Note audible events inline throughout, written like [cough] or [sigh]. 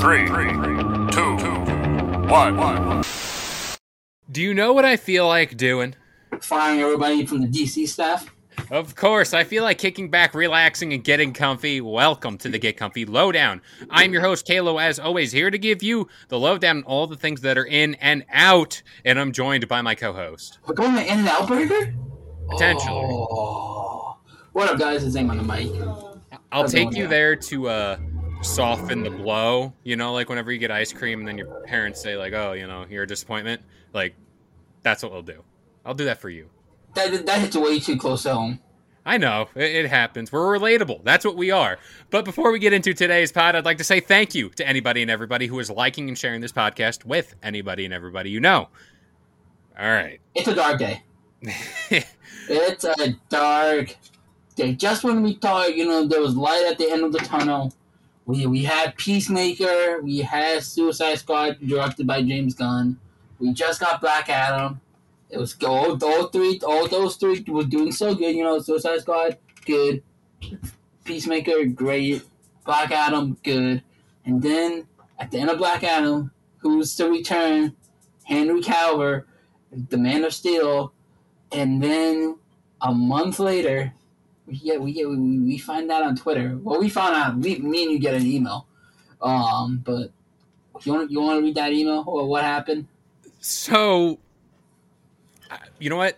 Three, two, one. Do you know what I feel like doing? Firing everybody from the DC staff. Of course, I feel like kicking back, relaxing, and getting comfy. Welcome to the Get Comfy Lowdown. I'm your host, Kalo, as always, here to give you the lowdown on all the things that are in and out. And I'm joined by my co host. We're going to In and Out Burger? Potentially. Oh. What up, guys? It's Zane on the mic. I'll How's it take going, you guy? there to uh, soften the blow. You know, like whenever you get ice cream and then your parents say, like, oh, you know, you're a disappointment. Like, that's what we'll do. I'll do that for you. That, that hits way too close to home. I know it, it happens. We're relatable. That's what we are. But before we get into today's pod, I'd like to say thank you to anybody and everybody who is liking and sharing this podcast with anybody and everybody you know. All right. It's a dark day. [laughs] It's a dark day. Just when we thought, you know, there was light at the end of the tunnel, we we had Peacemaker, we had Suicide Squad directed by James Gunn. We just got Black Adam. It was all, all three, all those three was doing so good. You know, Suicide Squad, good. Peacemaker, great. Black Adam, good. And then at the end of Black Adam, who's to return? Henry Cavill, the Man of Steel, and then a month later, get we get we, we find that on Twitter. Well, we found out. We, me and you get an email. Um, but you want you want to read that email or what happened? So, you know what?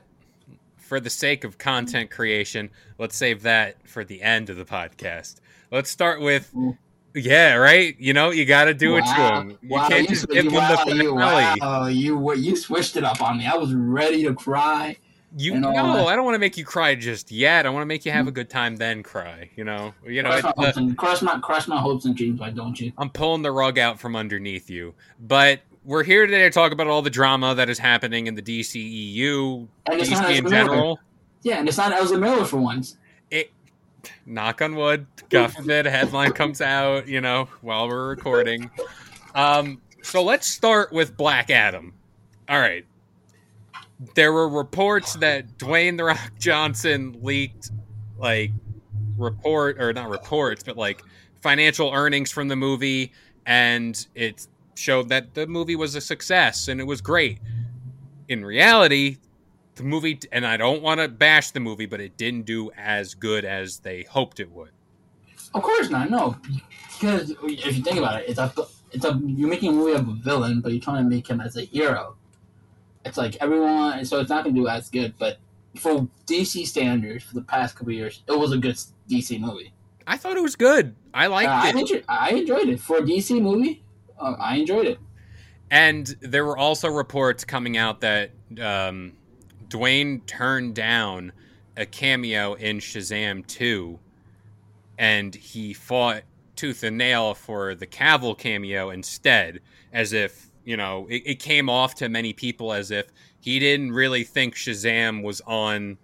For the sake of content creation, let's save that for the end of the podcast. Let's start with, Mm. yeah, right. You know, you got to do it to them. You Wow, can't you, just give them wow, the you, finale. wow, you what you switched it up on me. I was ready to cry. You no. I don't want to make you cry just yet. I want to make you have a good time, then cry. You know, you know. Crush my, it's, uh, hopes and, crush my crush my hopes and dreams. Why don't you? I'm pulling the rug out from underneath you. But we're here today to talk about all the drama that is happening in the DCEU, And DC in Miller. general. Yeah, and it's not Ezra Miller for once. It, knock on wood, God forbid, headline comes out, you know, while we're recording. Um, so let's start with Black Adam. All right. There were reports that Dwayne the Rock Johnson leaked, like, report or not reports, but like financial earnings from the movie, and it showed that the movie was a success and it was great. In reality, the movie, and I don't want to bash the movie, but it didn't do as good as they hoped it would. Of course not. No, because if you think about it, it's a it's a you're making a movie of a villain, but you're trying to make him as a hero. It's like everyone, so it's not gonna do as good. But for DC standards, for the past couple years, it was a good DC movie. I thought it was good. I Uh, liked I, it. enjoyed, I enjoyed it for a DC movie. Uh, I enjoyed it. And there were also reports coming out that um, Dwayne turned down a cameo in Shazam 2 and he fought tooth and nail for the Cavill cameo instead, as if, you know, it, it came off to many people as if he didn't really think Shazam was on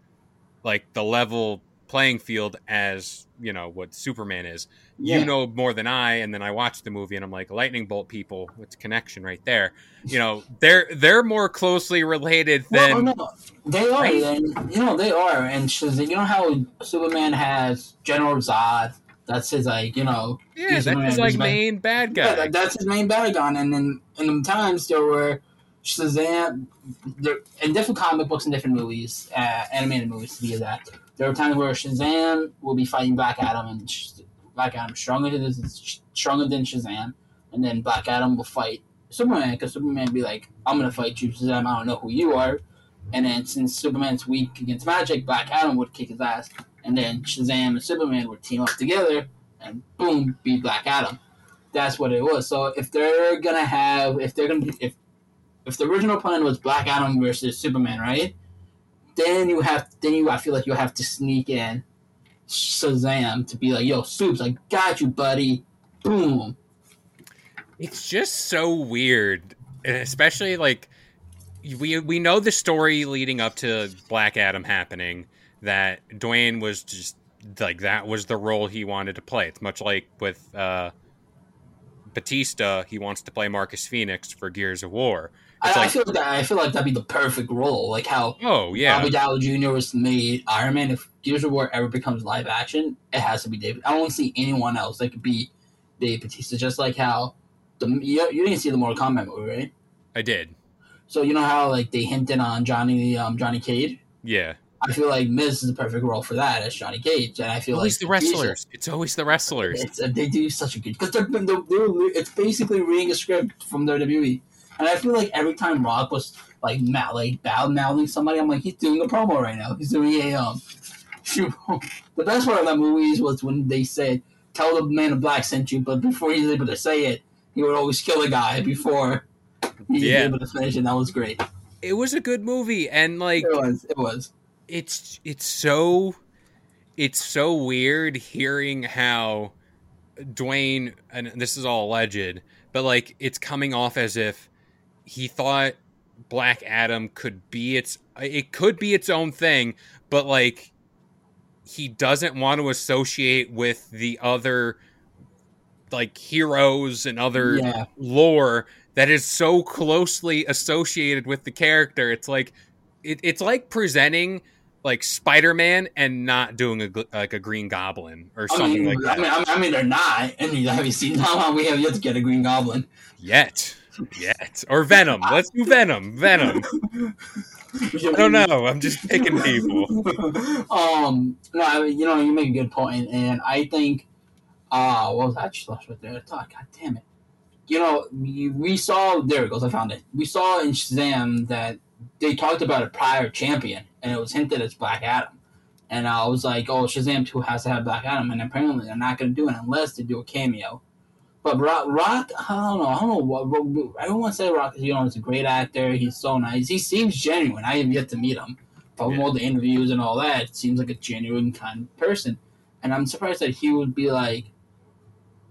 like the level playing field as, you know, what Superman is Yeah. you know more than I. And then I watched the movie and I'm like, lightning bolt people, it's a connection right there. You know, they're they're more closely related Well, than no, they are. Right? And you know they are. And Shazam, you know how Superman has General Zod. That's his like you know. yeah, that's his like main bad Yeah, guy. that, that's his main bad guy. And then in the times there were Shazam, there, in different comic books and different movies, uh, animated movies to be exact. There were times where Shazam will be fighting Black Adam, and Sh- Black Adam stronger than stronger than Shazam, and then Black Adam will fight Superman because Superman be like, "I'm gonna fight you, Shazam. I don't know who you are." And then since Superman's weak against magic, Black Adam would kick his ass, and then Shazam and Superman would team up together, and boom, beat Black Adam. That's what it was. So if they're gonna have, if they're gonna, if if the original plan was Black Adam versus Superman, right? Then you have, then you, I feel like you have to sneak in Shazam to be like, "Yo, Supes, I got you, buddy." Boom. It's just so weird, and especially like we we know the story leading up to Black Adam happening that Dwayne was just like that was the role he wanted to play. It's much like with uh, Batista, he wants to play Marcus Phoenix for Gears of War. I, It's I feel like that, I feel like that'd be the perfect role, like how oh yeah, Robert Downey Jr. was made Iron Man. If Gears of War ever becomes live action, it has to be David. I don't see anyone else that could be Dave Batista. Just like how the you, you didn't see the Mortal Kombat movie, right? I did. So you know how like they hinted on Johnny um, Johnny Cage. Yeah, I feel like Miz is the perfect role for that as Johnny Cage, and I feel always like the wrestlers. It's always the wrestlers. It's, uh, they do such a good because they're, they're, they're it's basically reading a script from WWE, and I feel like every time Rock was like mouth, like bad mouthing somebody, I'm like he's doing a promo right now. He's doing a um. [laughs] The best part of that movie was when they said, "Tell the man in black sent you," but before he's able to say it, he would always kill a guy before he's Yeah. able to finish, and that was great. It was a good movie, and like It was. It was. It's it's so it's so weird hearing how Dwayne and this is all alleged, but like it's coming off as if he thought Black Adam could be its it could be its own thing, but like he doesn't want to associate with the other like heroes and other Yeah. lore that is so closely associated with the character. It's like it, it's like presenting like Spider-Man and not doing a like a Green Goblin or I something mean, like that I mean, I mean, I they're not. And have you seen [laughs] how long we have yet to get a Green Goblin? yet. Yet or Venom. Let's do Venom. Venom. [laughs] I don't know. I'm just picking people. [laughs] um, no, I mean, you know, you make a good point, and I think, uh, what was I just lost right there? God damn it. You know, we, we saw there it goes. I found it. We saw in Shazam that they talked about a prior champion, and it was hinted as Black Adam. And I was like, oh, Shazam two has to have Black Adam, and apparently they're not going to do it unless they do a cameo. But Rock, Rock, I don't know. I don't know what. what I don't want to say Rock. You know, he's a great actor. He's so nice. He seems genuine. I have yet to meet him. From Yeah. all the interviews and all that, it seems like a genuine kind of person. And I'm surprised that he would be like,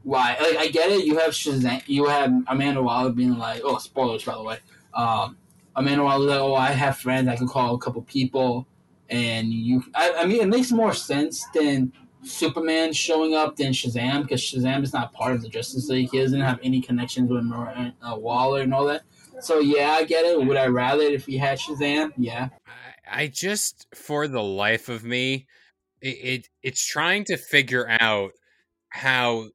why? Like, I get it. You have Shazam. You have Amanda Waller being like, oh, spoilers, by the way. Um, Waller, like, oh, I have friends. I can call a couple people. And you, I, I mean, it makes more sense than Superman showing up than Shazam because Shazam is not part of the Justice League. He doesn't have any connections with Mar- uh, Waller and all that. So yeah, I get it. Would I rather it if he had Shazam? Yeah. I, I just for the life of me it, it it's trying to figure out how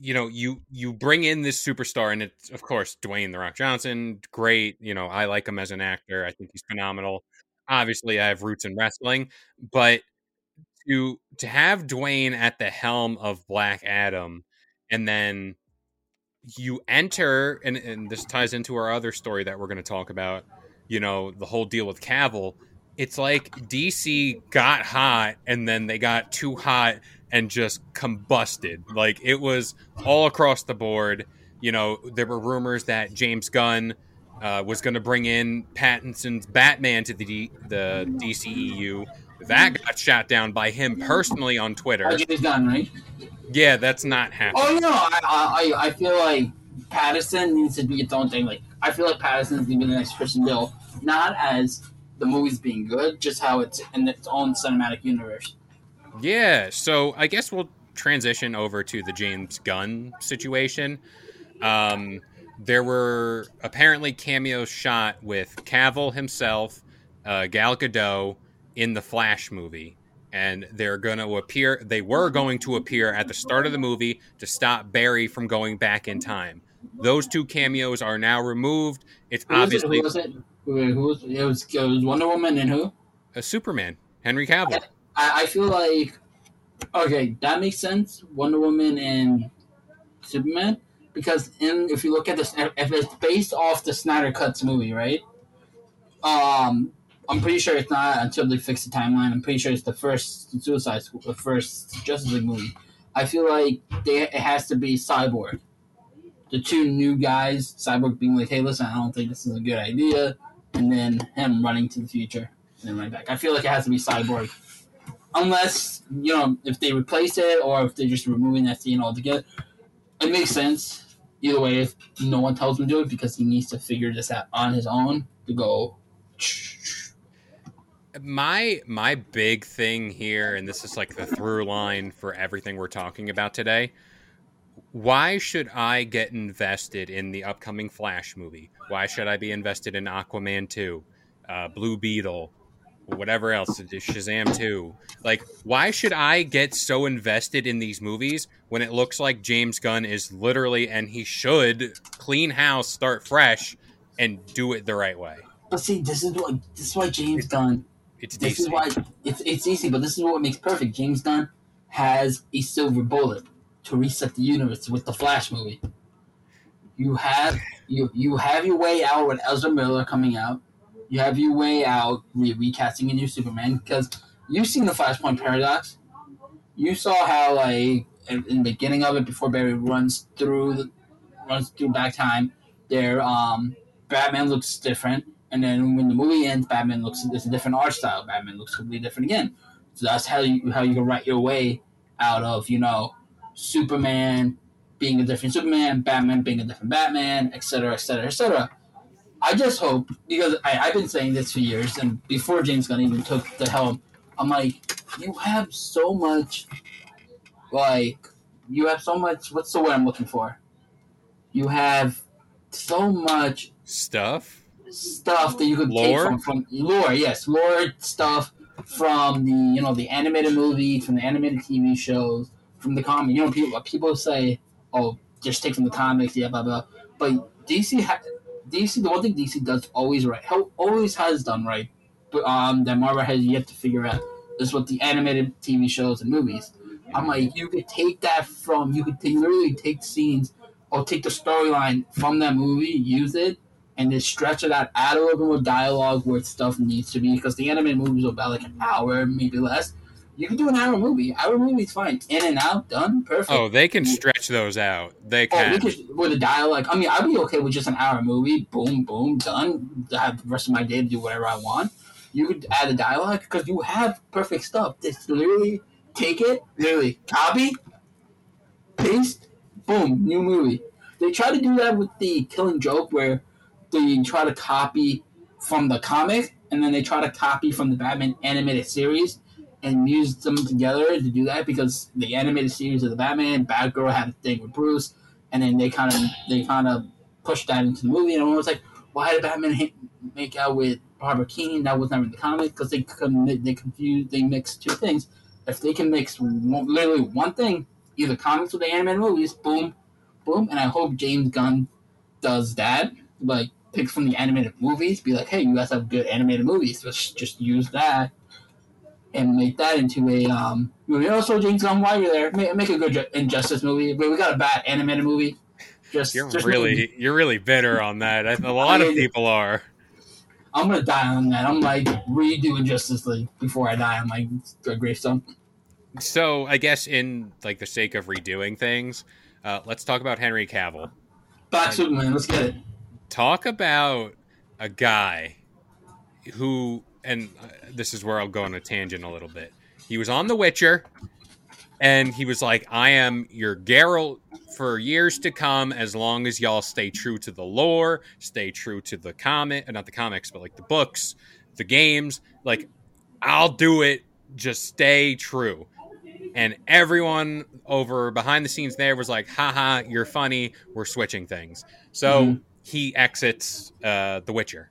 you know you you bring in this superstar and it's of course Dwayne the Rock Johnson great you know I like him as an actor I think he's phenomenal. Obviously I have roots in wrestling but to to have Dwayne at the helm of Black Adam and then you enter and, and this ties into our other story that we're going to talk about you know the whole deal with Cavill it's like DC got hot and then they got too hot and just combusted. Like it was all across the board. You know, there were rumors that James Gunn uh, was going to bring in Pattinson's Batman to the D- the DCEU. That got shot down by him personally on Twitter. Right? Yeah, that's not happening. Oh no, I, I I feel like Pattinson needs to be its own thing. Like I feel like Pattinson's gonna be the next Christian Bale, not as the movie's being good, just how it's in its own cinematic universe. Yeah, so I guess we'll transition over to the James Gunn situation. Um, there were apparently cameos shot with Cavill himself, uh, Gal Gadot in the Flash movie, and they're going to appear. They were going to appear at the start of the movie to stop Barry from going back in time. Those two cameos are now removed. It's Who was it? obviously Who was it? Who who was it? Was, it was Wonder Woman and who? a Superman, Henry Cavill. I, I feel like Okay, that makes sense. Wonder Woman and Superman, because in if you look at this, if it's based off the Snyder Cuts movie, right? Um, I'm pretty sure it's not until they fix the timeline. I'm pretty sure it's the first Suicide School, the first Justice League movie. I feel like they, it has to be Cyborg. The two new guys, Cyborg being like, "Hey, listen, I don't think this is a good idea," and then him running to the future and then right back. I feel like it has to be Cyborg, unless you know if they replace it or if they're just removing that scene altogether. It makes sense either way if no one tells him to do it because he needs to figure this out on his own to go. my my big thing here and this is like the through line for everything we're talking about today why should i get invested in the upcoming flash movie why should i be invested in aquaman 2 uh, blue beetle whatever else shazam 2 like why should i get so invested in these movies when it looks like james gunn is literally and he should clean house start fresh and do it the right way But see, this is what this is why James Gunn it's This is why it's it's easy, but this is what makes perfect. James Gunn has a silver bullet to reset the universe with the Flash movie. You have you you have your way out with Ezra Miller coming out. You have your way out re- recasting a new Superman because you've seen the Flashpoint paradox. You saw how like in, the beginning of it before Barry runs through the, runs through back time, there um Batman looks different. And then when the movie ends, Batman looks it's a different art style. Batman looks completely different again. So that's how you how you can write your way out of you know Superman being a different Superman, Batman being a different Batman, etc. etc. etc. I just hope because I, I've been saying this for years, and before James Gunn even took the helm, I'm like, you have so much, like, you have so much. What's the word I'm looking for? You have so much stuff stuff that you could Lore? take from, from lore, yes, lore stuff from the you know the animated movie, from the animated TV shows, from the comic. You know, people people say, "Oh, just take from the comics," yeah, blah blah. But DC, ha- DC, the one thing DC does always right, always has done right, but um, that Marvel has yet to figure out is what the animated TV shows and movies. I'm like, you could take that from, you could literally take scenes or take the storyline from that movie, use it, and then stretch it out, add a little bit more dialogue where stuff needs to be because the animated movies are about like an hour, maybe less. You can do an hour movie. Hour movie's fine. In and out, done, perfect. oh they can stretch those out they Oh, can we could with the dialogue. I mean, I'd be okay with just an hour movie. Boom, boom, done. I have the rest of my day to do whatever I want. You could add the dialogue because you have perfect stuff. Just literally take it, literally copy, paste, boom, new movie. They try to do that with the Killing Joke, where they try to copy from the comic and then they try to copy from the Batman animated series and use them together to do that because the animated series of the Batman, Batgirl had a thing with Bruce, and then they kind of they kind of pushed that into the movie, and everyone was like, "Why did Batman make out with Barbara Keene? That was never in the comic because they couldn't they confused they mixed two things. If they can mix one, literally one thing, either comics or the animated movies, boom, boom, and I hope James Gunn does that, like pick from the animated movies, be like, hey, you guys have good animated movies, let's just use that and make that into a um movie. Also, James Gunn, while you're there, make, make a good Injustice movie. We, we got a bad animated movie. Just, you're just really make- you're really bitter on that A lot of [laughs] mean- people are I'm gonna die on that. I'm like redoing Justice League before I die on my gravestone. so i guess in like the sake of redoing things uh, let's talk about henry cavill Black Superman, let's get it. talk about a guy who and uh, this is where i'll go on a tangent a little bit. He was on the witcher and he was like i am your Geralt for years to come as long as y'all stay true to the lore stay true to the comic not the comics but like the books the games. Like i'll do it. Just stay true. And everyone over behind the scenes there was like haha you're funny. We're switching things. So Mhm. he exits uh, the witcher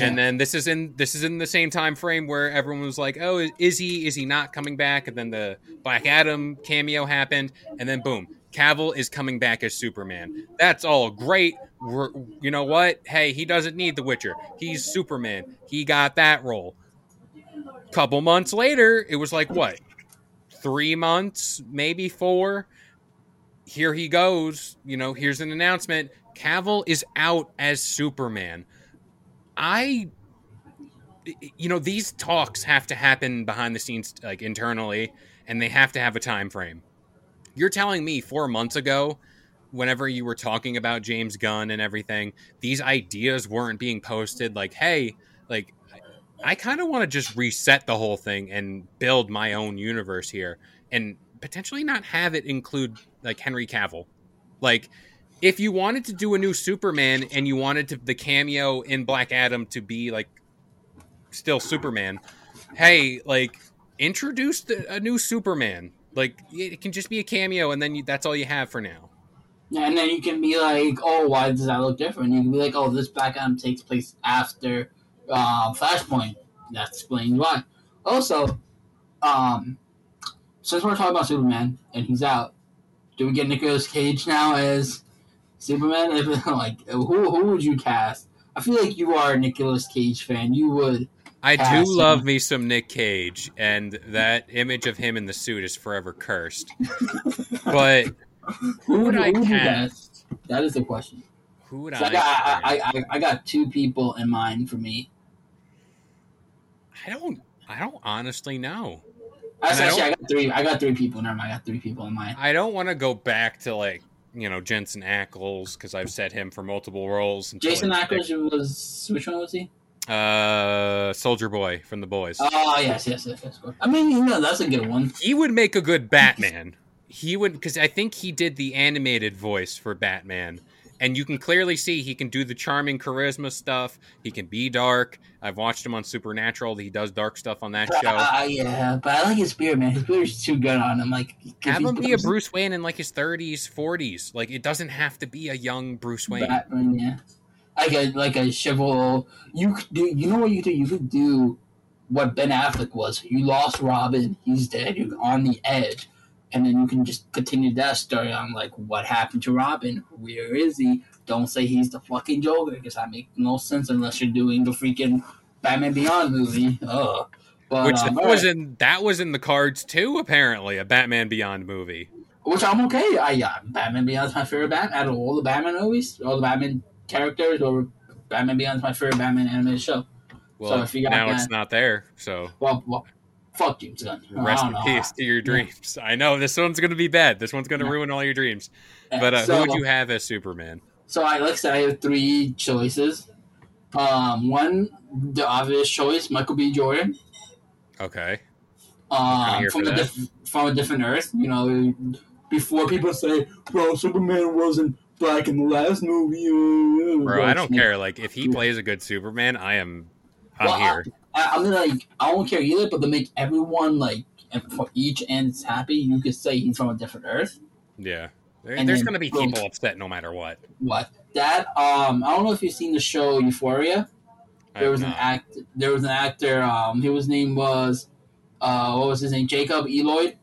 and then this is in this is in the same time frame where everyone was like oh is he is he not coming back? And then the black adam cameo happened and then boom cavill is coming back as superman. That's all great. We're, you know what? Hey he doesn't need the witcher. He's superman. He got that role. Couple months later it was like what? Three months, maybe four. Here he goes. You know, here's an announcement. Cavill is out as Superman. I you know these talks have to happen behind the scenes like internally and they have to have a time frame. You're telling me 4 months ago whenever you were talking about James Gunn and everything these ideas weren't being posted like hey like I kind of want to just reset the whole thing and build my own universe here and potentially not have it include like Henry Cavill. Like if you wanted to do a new Superman and you wanted to, the cameo in Black Adam to be like still Superman, hey, like introduce the, a new Superman. Like it can just be a cameo, and then you, that's all you have for now. Yeah, And then you can be like, oh, why does that look different? You can be like, oh, this Black Adam takes place after uh, Flashpoint. That explains why. Also, um, since we're talking about Superman and he's out, do we get Nicolas Cage now as Superman? If [laughs] like, who who would you cast? I feel like you are a Nicolas Cage fan. You would. I do love him. me some Nick Cage, and that image of him in the suit is forever cursed. [laughs] but who would I cast? That is the question. Who would so I? Got, I, I, I got two people in mind for me. I don't. I don't honestly know. Actually, I, I, got three. I got three people. Never mind. I got three people in mind. I don't want to go back to like you know Jensen Ackles because I've set him for multiple roles. Jensen Ackles was which one was he? Uh, Soldier Boy from the Boys. Oh yes, yes, yes, yes. I mean, you know, that's a good one. He would make a good Batman. he would because I think he did the animated voice for Batman, and you can clearly see he can do the charming charisma stuff. He can be dark. I've watched him on Supernatural. He does dark stuff on that show. Uh, yeah, but I like his beard, man. His beard's too good on him. Like, have him be a Bruce Wayne in like his thirties, forties. Like, it doesn't have to be a young Bruce Wayne. Batman, yeah, like a like a chivalry. You could do. You know what you do? You could do what Ben Affleck was. You lost Robin. He's dead. You're on the edge and then you can just continue that story on like what happened to Robin, where is he? Don't say he's the fucking Joker because that makes no sense unless you're doing the freaking Batman Beyond movie. Ugh. But, Which um, that was right. in that was in the cards too. Apparently, a Batman Beyond movie. Which I'm okay. I yeah, Batman Beyond's my favorite Batman out of all the Batman movies, all the Batman characters, or Batman Beyond's my favorite Batman animated show. Well, so if you got now that, it's not there. So well, well fuck James Gunn. Rest in peace to your dreams. I know this one's going to be bad. This one's going to yeah. ruin all your dreams. But uh, so, who would you have as Superman? So I like I said, I have three choices. Um, one, the obvious choice, Michael B. Jordan. Okay. Um, from a diff- from a different Earth. You know, before people say, "Well, Superman wasn't black in the last movie." Uh, Bro, I don't care. Like, if he plays a good Superman, I am. I'm well, here. I, I mean, like, I don't care either, but to make everyone like for each end happy, you could say he's from a different Earth. Yeah, there, there's going to be people upset no matter what. What that? Um, I don't know if you've seen the show Euphoria. There was not. an act. There was an actor. Um, his name was, uh, what was his name? Jacob Elordi.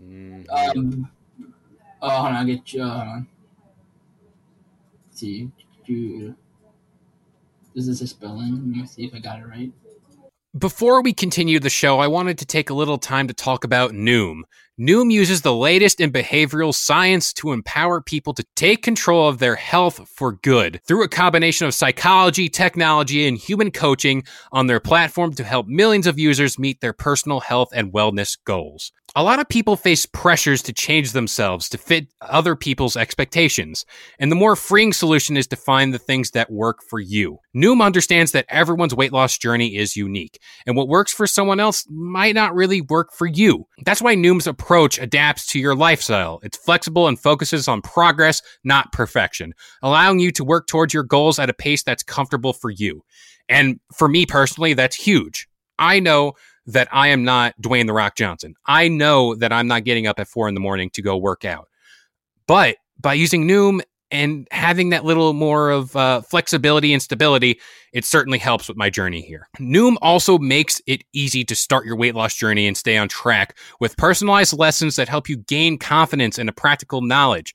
Mm-hmm. Um, oh, hold on, I'll get you. Uh, hold on. Is a spelling? Let me see if I got it right. Before we continue the show, I wanted to take a little time to talk about Noom. Noom uses the latest in behavioral science to empower people to take control of their health for good through a combination of psychology, technology, and human coaching on their platform to help millions of users meet their personal health and wellness goals. A lot of people face pressures to change themselves to fit other people's expectations, and the more freeing solution is to find the things that work for you. Noom understands that everyone's weight loss journey is unique, and what works for someone else might not really work for you. That's why Noom's approach adapts to your lifestyle. It's flexible and focuses on progress, not perfection, allowing you to work towards your goals at a pace that's comfortable for you. And for me personally, that's huge. I know that I am not Dwayne the Rock Johnson. I know that I'm not getting up at four in the morning to go work out. But by using Noom and having that little more of uh, flexibility and stability, it certainly helps with my journey here. Noom also makes it easy to start your weight loss journey and stay on track with personalized lessons that help you gain confidence and a practical knowledge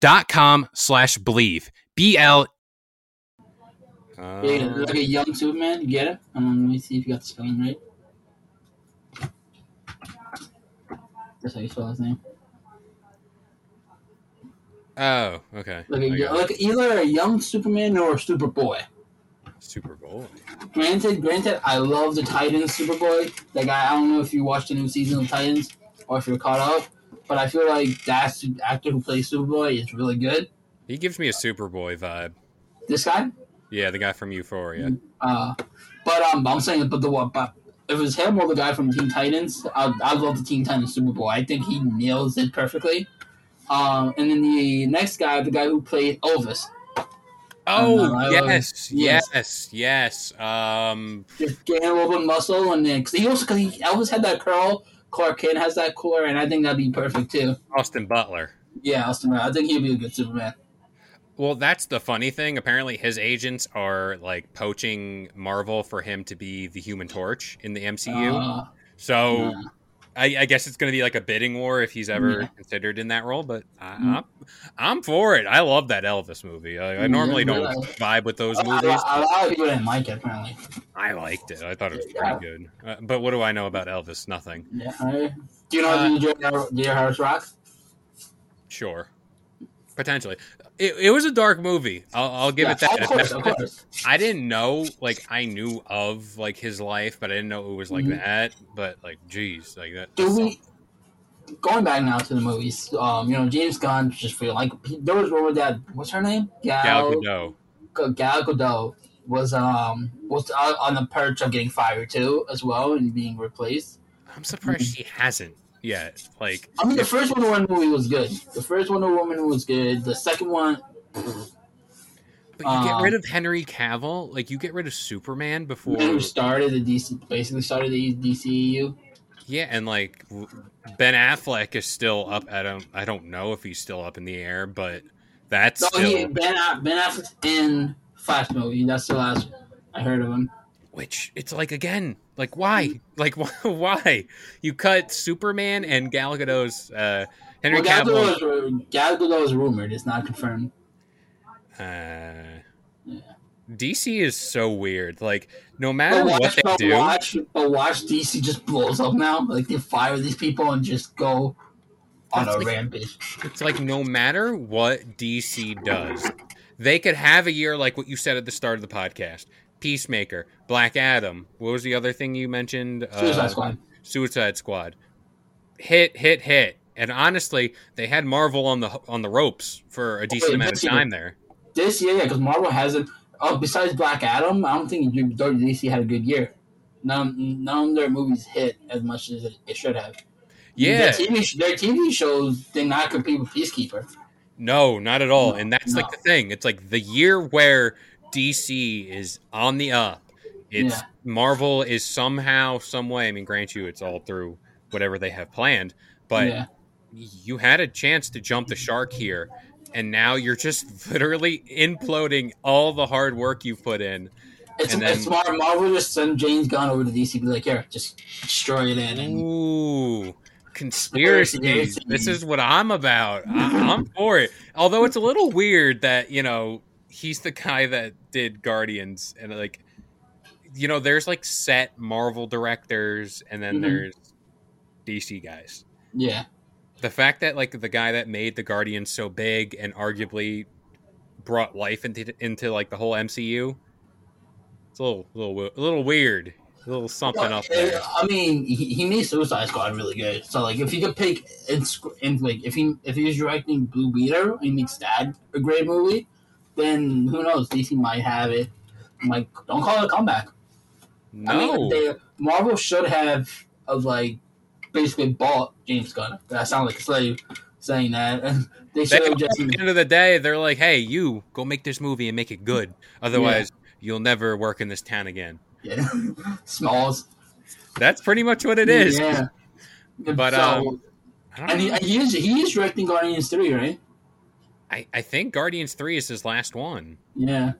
dot com slash believe. B-L. Yeah, like a young Superman. You get it? Um, let me see if you got the spelling right. That's how you spell his name. Oh, okay. Like, a, like either a young Superman or a Superboy. Super Bowl. Granted, granted, I love the Titans Superboy. Like I, I don't know if you watched the new season of Titans or if you're caught up, but I feel like that actor who plays Superboy is really good. He gives me a Superboy vibe. This guy, Yeah, the guy from Euphoria. uh, but um, I'm saying, but the what, but if it was him or the guy from Teen Titans, I, I love the Teen Titans Superboy. I think he nails it perfectly. Um, and then the next guy, the guy who played Elvis, Oh, Um, yes, yes. yes, yes. Um, just getting a little bit of muscle, and then cause he also because he Elvis had that curl, Clark Kent has that core, and I think that'd be perfect too. Austin Butler. Yeah, Austin, Butler. I think he'd be a good Superman. Well, that's the funny thing. Apparently, his agents are like poaching Marvel for him to be the Human Torch in the MCU. Uh, so, yeah. I, I guess it's going to be like a bidding war if he's ever Yeah. considered in that role. But I, Mhm. I'm, I'm for it. I love that Elvis movie. I, I Yeah, normally don't yeah. vibe with those movies. a lot of people didn't like it apparently. I liked it. I thought it was Yeah. pretty good. Uh, but what do I know about Elvis? Nothing. Yeah. Do you know Uh, J.R. J.R. Harris Rock? Sure. Potentially. It, it was a dark movie. I'll, I'll give Yeah, it that. Of course, of course. I didn't know, like, I knew of like his life, but I didn't know it was like Mhm. that. But like, geez, like that. Do we? Going back now to the movies, um, you know James Gunn just feel like he- there was rumor that what's her name Gal Gal Gadot. Gal Gadot was um was on on the perch of getting fired too as well and being replaced. I'm surprised she hasn't yet. Like, I mean, the first Wonder Woman movie was good. The first Wonder Woman was good. The second one, but you get um, rid of Henry Cavill, like you get rid of Superman before. who started the DC, basically started the DCEU. Yeah, and like Ben Affleck is still up. I don't. I don't know if he's still up in the air, but that's So still. he, Ben Ben Affleck's in Flash movie. That's the last I heard of him. Which it's like again, like why, [laughs] like [laughs] why you cut Superman and Gal Gadot's uh, Henry Well, Gal Cavill. Gadot, is, Gal Gadot is rumored. It's not confirmed. Uh, Yeah. DC is so weird. Like no matter watch, what they do, watch, but watch DC just blows up now. Like they fire these people and just go on a like- rampage. it's like no matter what DC does, they could have a year like what you said at the start of the podcast. Peacemaker, Black Adam. What was the other thing you mentioned? Suicide Uh, Squad. Suicide Squad. Hit, hit, hit. And honestly, they had Marvel on the on the ropes for a decent wait, amount of year- time there. This year, yeah, because Marvel hasn't. Oh, besides Black Adam, I don't think DC had a good year. None, none of their movies hit as much as it, should have. Yeah, their TV, their TV shows did not compete with Peacekeeper. no, not at all. No, and that's like the thing. It's like the year where DC is on the up. It's Yeah. Marvel is somehow, some way. I mean, grant you, it's all through whatever they have planned, but yeah, you had a chance to jump the shark here, and now you're just [laughs] literally imploding all the hard work you've put in. it's, and then- it's Mar- Marvel just send James Gunn over to DC, be like, here, just destroy it in. And Ooh, conspiracy. Conspiracy. This is what I'm about. I'm for it. Although it's a little weird that, you know, he's the guy that did Guardians and like you know, there's like set Marvel directors and then Mhm. there's DC guys. yeah, The fact that like the guy that made the Guardians so big and arguably brought life into into like the whole MCU, it's a little little a little weird, a little something up there. I mean, he, he made Suicide Squad really good. So like, if he could pick and, and like if he if he was directing Blue Beetle and he makes that a great movie, then who knows? DC might have it. Like, don't call it a comeback. No, I mean, they, Marvel should have of like basically bought James Gunn. That sounds like a slave. saying that. they [laughs] They, should at have just. the end of the day, they're like, "Hey, you go make this movie and make it good. Otherwise, you'll never work in this town again." Yeah. [laughs] Smalls. That's pretty much what it is. Yeah. But, So- um, and he, he is he is directing Guardians three, right? I, I think Guardians Three is his last one. Yeah.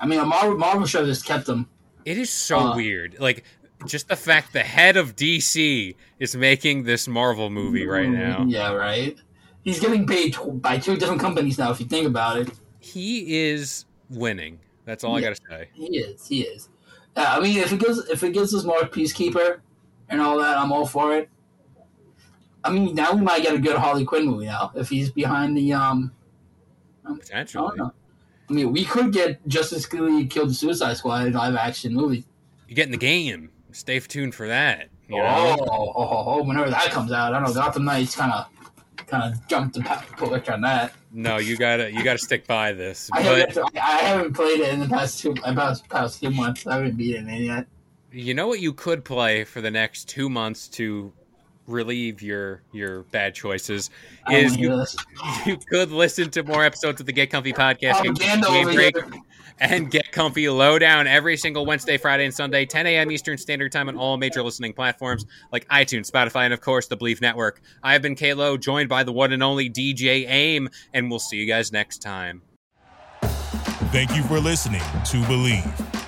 I mean, a Marvel, Marvel show just kept him. It is so Uh, weird. Like just the fact the head of DC is making this Marvel movie right now. Yeah, right. He's getting paid by two different companies now. If you think about it, He is winning. That's all I gotta say. he is. He is. Uh, I mean, if it gives if it gives us more Peacekeeper and all that, I'm all for it. I mean, now we might get a good Harley Quinn movie now if he's behind the um. I don't Potentially. know. I mean, we could get Justice League killed the Suicide Squad live action movie. You get in the game. Stay tuned for that. You Oh, know? oh, oh, oh, oh whenever that comes out, I don't know. Gotham Knights kind of kind of jumped the push on that. No, you gotta you gotta stick by this. I But haven't, I haven't played it in the past two about past few months. I haven't beaten it yet. you know what you could play for the next two months to relieve your your bad choices is you, [laughs] you could listen to more episodes of the Get Comfy podcast. Get Propaganda Game Break, and Get Comfy Lowdown every single Wednesday, Friday, and Sunday, 10 a.m. Eastern Standard Time on all major listening platforms like iTunes, Spotify, and of course the Bleav Network. I've been Kalo, joined by the one and only DJ Aim, and we'll see you guys next time. Thank you for listening to Bleav.